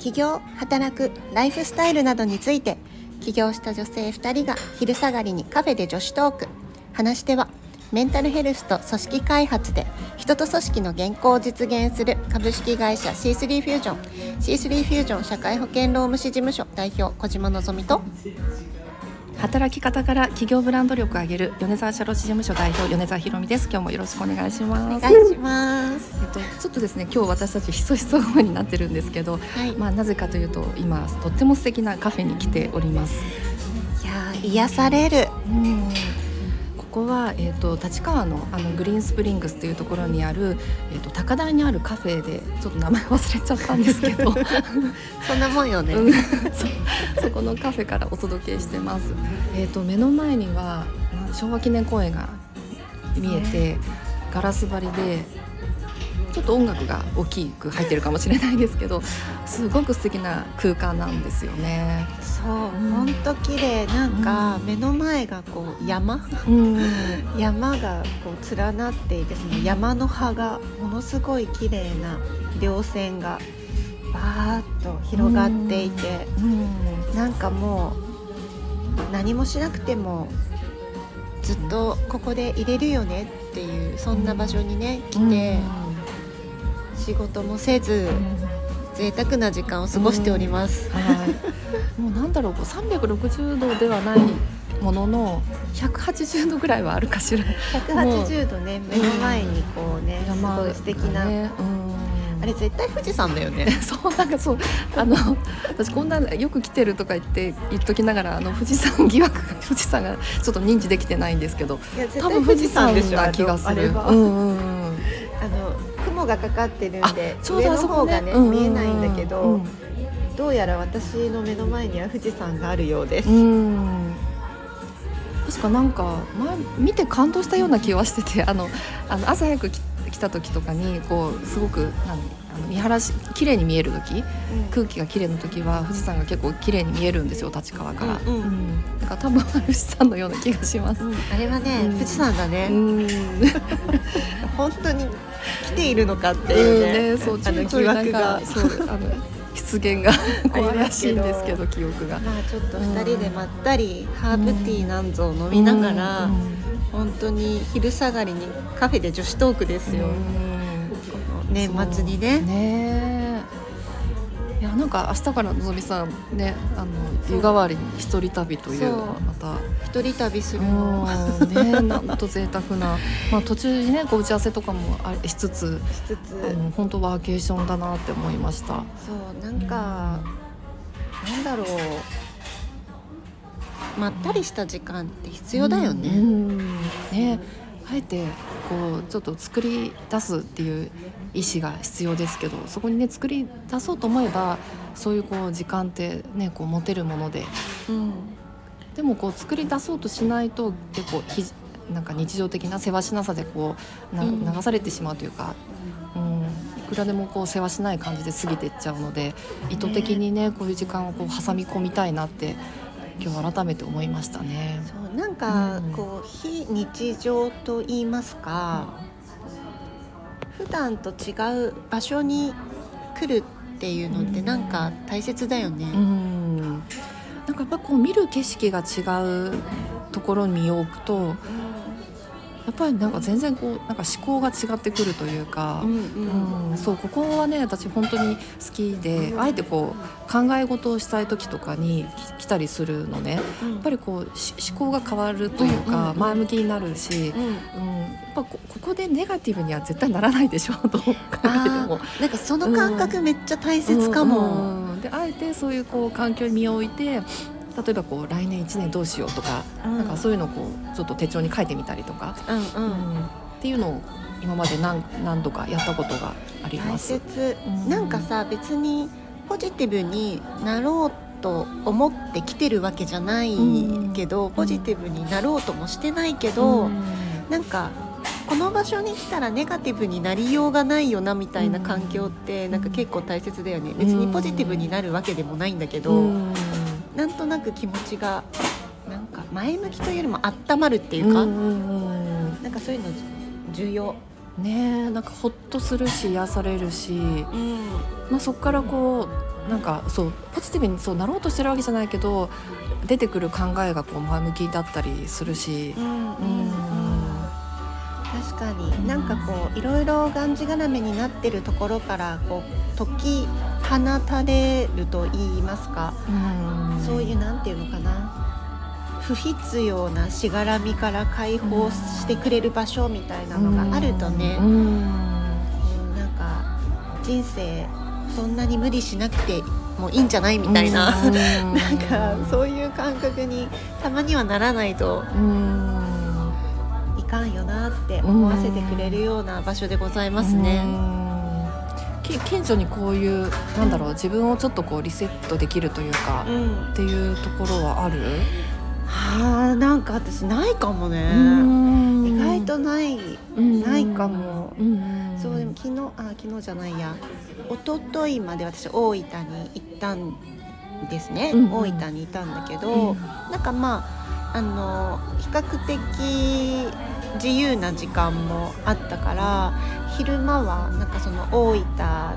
起業働くライフスタイルなどについて起業した女性2人が昼下がりにカフェで女子トーク。話し手はメンタルヘルスと組織開発で人と組織の現行を実現する株式会社 C3 フュージョン C3 フュージョン社会保険労務士事務所代表小島のぞみと働き方から企業ブランド力を上げる米沢社労士事務所代表米沢ひろみです。今日もよろしくお願いします。お願いします。えっと、ちょっとですね今日私たちひそひそ声になってるんですけど、はい。まあなぜかというと今とっても素敵なカフェに来ております。いやー癒される。うんここは、えー、と立川のあのグリーンスプリングスというところにある、えー、と高台にあるカフェでちょっと名前忘れちゃったんですけど。そんなもんよね、うん。そそこのカフェからお届けしてます。えっ、と目の前にはな昭和記念公園が見えてガラス張りでちょっと音楽が大きく入ってるかもしれないですけどすごく素敵な空間なんですよね。そう、うん。ほんと綺麗。なんか目の前がこう山。うん、山がこう連なっていてその山の葉がものすごい綺麗な稜線がバーッと広がっていて、うん。なんかもう何もしなくてもずっとここで入れるよねっていうそんな場所にね来て仕事もせず贅沢な時間を過ごしております。はい、もうなんだろうこう360度ではないものの180度ぐらいはあるかしら。180度ね目の前にこうねす山ごい素敵な、ねうん。あれ絶対富士山だよね。そうなんかそうあの私こんなよく来てるとか言って言っときながらあの富士山疑惑が富士山がちょっと認知できてないんですけどいや絶多分富士山な気がする。あれは、うんうんうん。あの雲がかかってるんで上の方がね、うんうん見えないんだけど、うんどうやら私の目の前には富士山があるようです。うん。確かなんか前見て感動したような気はしててあのあの朝早く来来た時とかにこうすごく何あの見晴らし綺麗に見える時空気が綺麗な時は富士山が結構綺麗に見えるんですよ立川から。うんうん。だから多分富士山のような気がします。うん。あれはね、うん。富士山だね、うん。本当に来ているのかっていうね,、ね、そうあの疑ちょいちょいなそうあの出現が 怪しいんですけど記憶が。まあちょっと二人でまったりハーブティーなんぞを飲みながら、うん。本当に昼下がりにカフェで女子トークですよ、年末にね。ね。いやなんか明日からのぞみさんねあの湯代わりに一人旅というそう。また。一人旅するの。うんねなんと贅沢な。まあ途中にねこう打ち合わせとかもあしつつしつつ、あの本当ワーケーションだなって思いました。そうなんか、なんだろう。まったりした時間って必要だよね、うん。ねあえてこうちょっと作り出すっていう意思が必要ですけどそこにね作り出そうと思えばそういうこう時間ってねこう持てるもので。うん。でもこう作り出そうとしないと結構ひなんか日常的な世話しなさでこう流されてしまうというか、うん、いくらでもこう世話しない感じで過ぎていっちゃうので意図的にねこういう時間をこう挟み込みたいなって今日改めて思いましたね。そうなんか、うんこう非日常と言いますか、普段と違う場所に来るっていうのってうんなんか大切だよね。うんなんかやっぱこう見る景色が違うところに置くとやっぱりなんか全然こうなんか思考が違ってくるというか、うんそうここはね私本当に好きであえてこう考え事をしたい時とかにき来たりするのね。やっぱりこうし思考が変わるというか前向きになるし、うん。うん、やっぱこここでネガティブには絶対ならないでしょうと考えても。なんかその感覚めっちゃ大切かも。うん。であえてそういうこう環境に身を置いて例えばこう来年1年どうしようとか、うん。なんかそういうのをこうちょっと手帳に書いてみたりとか、うんうん。うん。っていうのを今まで何何度かやったことがありま大す。なんかさ別にポジティブになろうと思ってきてるわけじゃないけど、ポジティブになろうともしてないけど、うん。なんかこの場所に来たらネガティブになりようがないよなみたいな環境ってなんか結構大切だよね。別にポジティブになるわけでもないんだけど、うんなんとなく気持ちがなんか前向きというよりも温まるっていうか、うんうんうん。なんかそういうの重要。ねえなんかほっとするし癒されるし、うん。まあ、そこからこうなんかそうポジティブにそうなろうとしてるわけじゃないけど出てくる考えがこう前向きだったりするし。うんうんうん。確かに。なんかこういろいろがんじがらめになってるところからこう解き放たれると言いますか、うん。そういうなんていうのかな。不必要なしがらみから解放してくれる場所みたいなのがあるとね、うん。うんなんか人生そんなに無理しなくてもいいんじゃないみたいな、うん。なんかそういう感覚にたまにはならないとうん。いかんよなって思わせてくれるような場所でございますね。う近所にこういうなんだろう自分をちょっとこうリセットできるというか、うん、っていうところはある、はあなんか私ないかもね。意外とない、ないかも。うんそうでも昨日あ昨日じゃないや。一昨日まで私大分に行ったんですね、うんうん。大分にいたんだけど、なんかまああの比較的自由な時間もあったから昼間はなんかその大分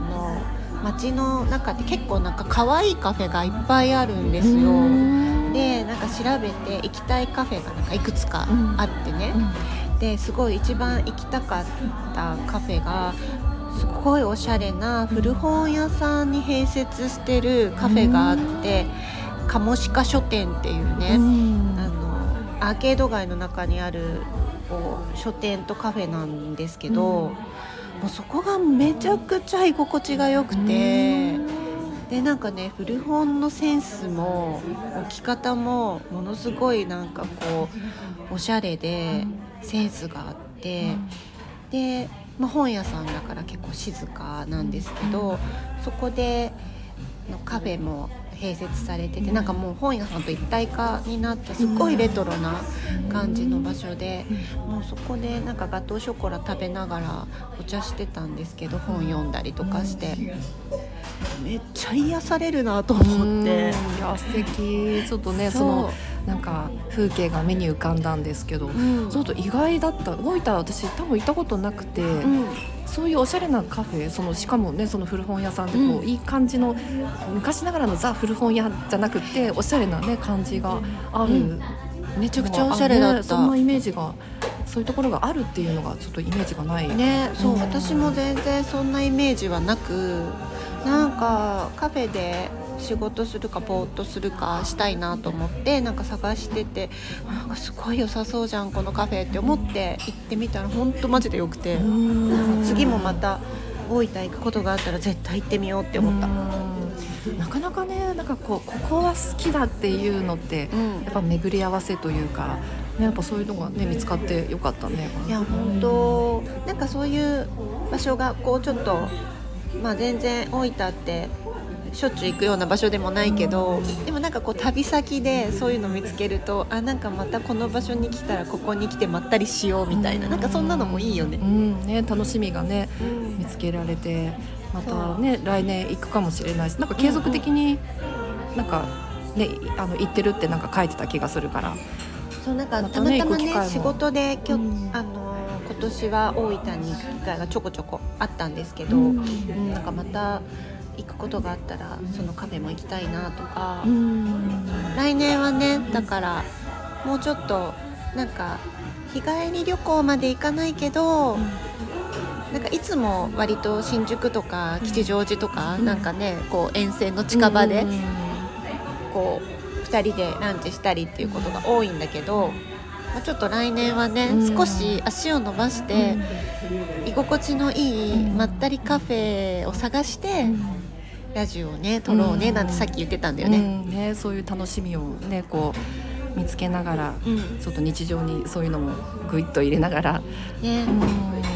の街の中で結構なんか可愛いカフェがいっぱいあるんですよ。でなんか調べて行きたいカフェがなんかいくつかあってね、ですごい一番行きたかったカフェがすごいおしゃれな古本屋さんに併設してるカフェがあって鴨鹿書店っていうね、あのアーケード街の中にある書店とカフェなんですけど、もうそこがめちゃくちゃ居心地が良くて。でなんかね古本のセンスも置き方もものすごいなんかこうおしゃれでセンスがあって、で、まあ、本屋さんだから結構静かなんですけど、そこでのカフェも併設されててなんかもう本屋さんと一体化になったすっごいレトロな感じの場所で、もうそこでなんかガトーショコラ食べながらお茶してたんですけど本読んだりとかして、めっちゃ癒されるなと思って。いや素敵。ちょっとねそのなんか風景が目に浮かんだんですけど、うん。ちょっと意外だった大分私多分行ったことなくて、うん。そういうおしゃれなカフェそのしかもねその古本屋さんでこう、うん。いい感じの昔ながらのザ古本屋じゃなくておしゃれなね感じがある、うん。めちゃくちゃおしゃれだった。あねそんなイメージがそういうところがあるっていうのがちょっとイメージがない、ねそう、うん私も全然そんなイメージはなくなんかカフェで仕事するかぼーっとするかしたいなと思ってなんか探しててなんかすごい良さそうじゃんこのカフェって思って行ってみたらほんとマジでよくて、うん次もまた大分行くことがあったら絶対行ってみようって思った。うんなかなかねなんかこうここは好きだっていうのってうんやっぱ巡り合わせというか、ね、やっぱそういうのがね見つかってよかったね。いや本当なんかそういう場所がこうちょっとまあ全然大分ってしょっちゅう行くような場所でもないけどでもなんかこう旅先でそういうの見つけるとあなんかまたこの場所に来たらここに来てまったりしようみたいななんかそんなのもいいよね。う。ん。ね楽しみがねうん。見つけられてまたね来年行くかもしれないしなんか継続的になんかねあの行ってるってなんか書いてた気がするから。そうなんかまたまたまね仕事できょ、うん。あの今年は大分に行く機会がちょこちょこあったんですけど、うんうん。なんかまた行くことがあったらそのカフェも行きたいなとか。うん。来年はねだからもうちょっとなんか日帰り旅行まで行かないけど、なんかいつも割と新宿とか吉祥寺とか、うん。なんかねこう沿線の近場でうん。こう2人でランチしたりっていうことが多いんだけど、まあ、ちょっと来年はね、うん。少し足を伸ばして、居心地のいいうん。まったりカフェを探して、うんラジオをね撮ろうねなんてさっき言ってたんだよね。うん。ねそういう楽しみをねこう見つけながらうん。ちょっと日常にそういうのもぐいっと入れながら、ね。うん。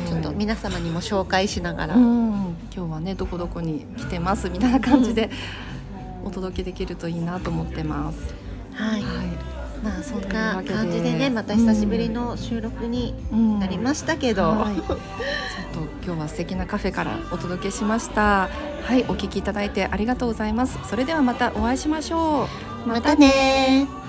ちょっと皆様にも紹介しながら、うん。今日はねどこどこに来てますみたいな感じでお届けできるといいなと思ってます。はい、はまあそんな感じでねまた久しぶりの収録になりましたけど、はい、ちょっと今日は素敵なカフェからお届けしました。はい、お聞きいただいてありがとうございます。それではまたお会いしましょう。またねー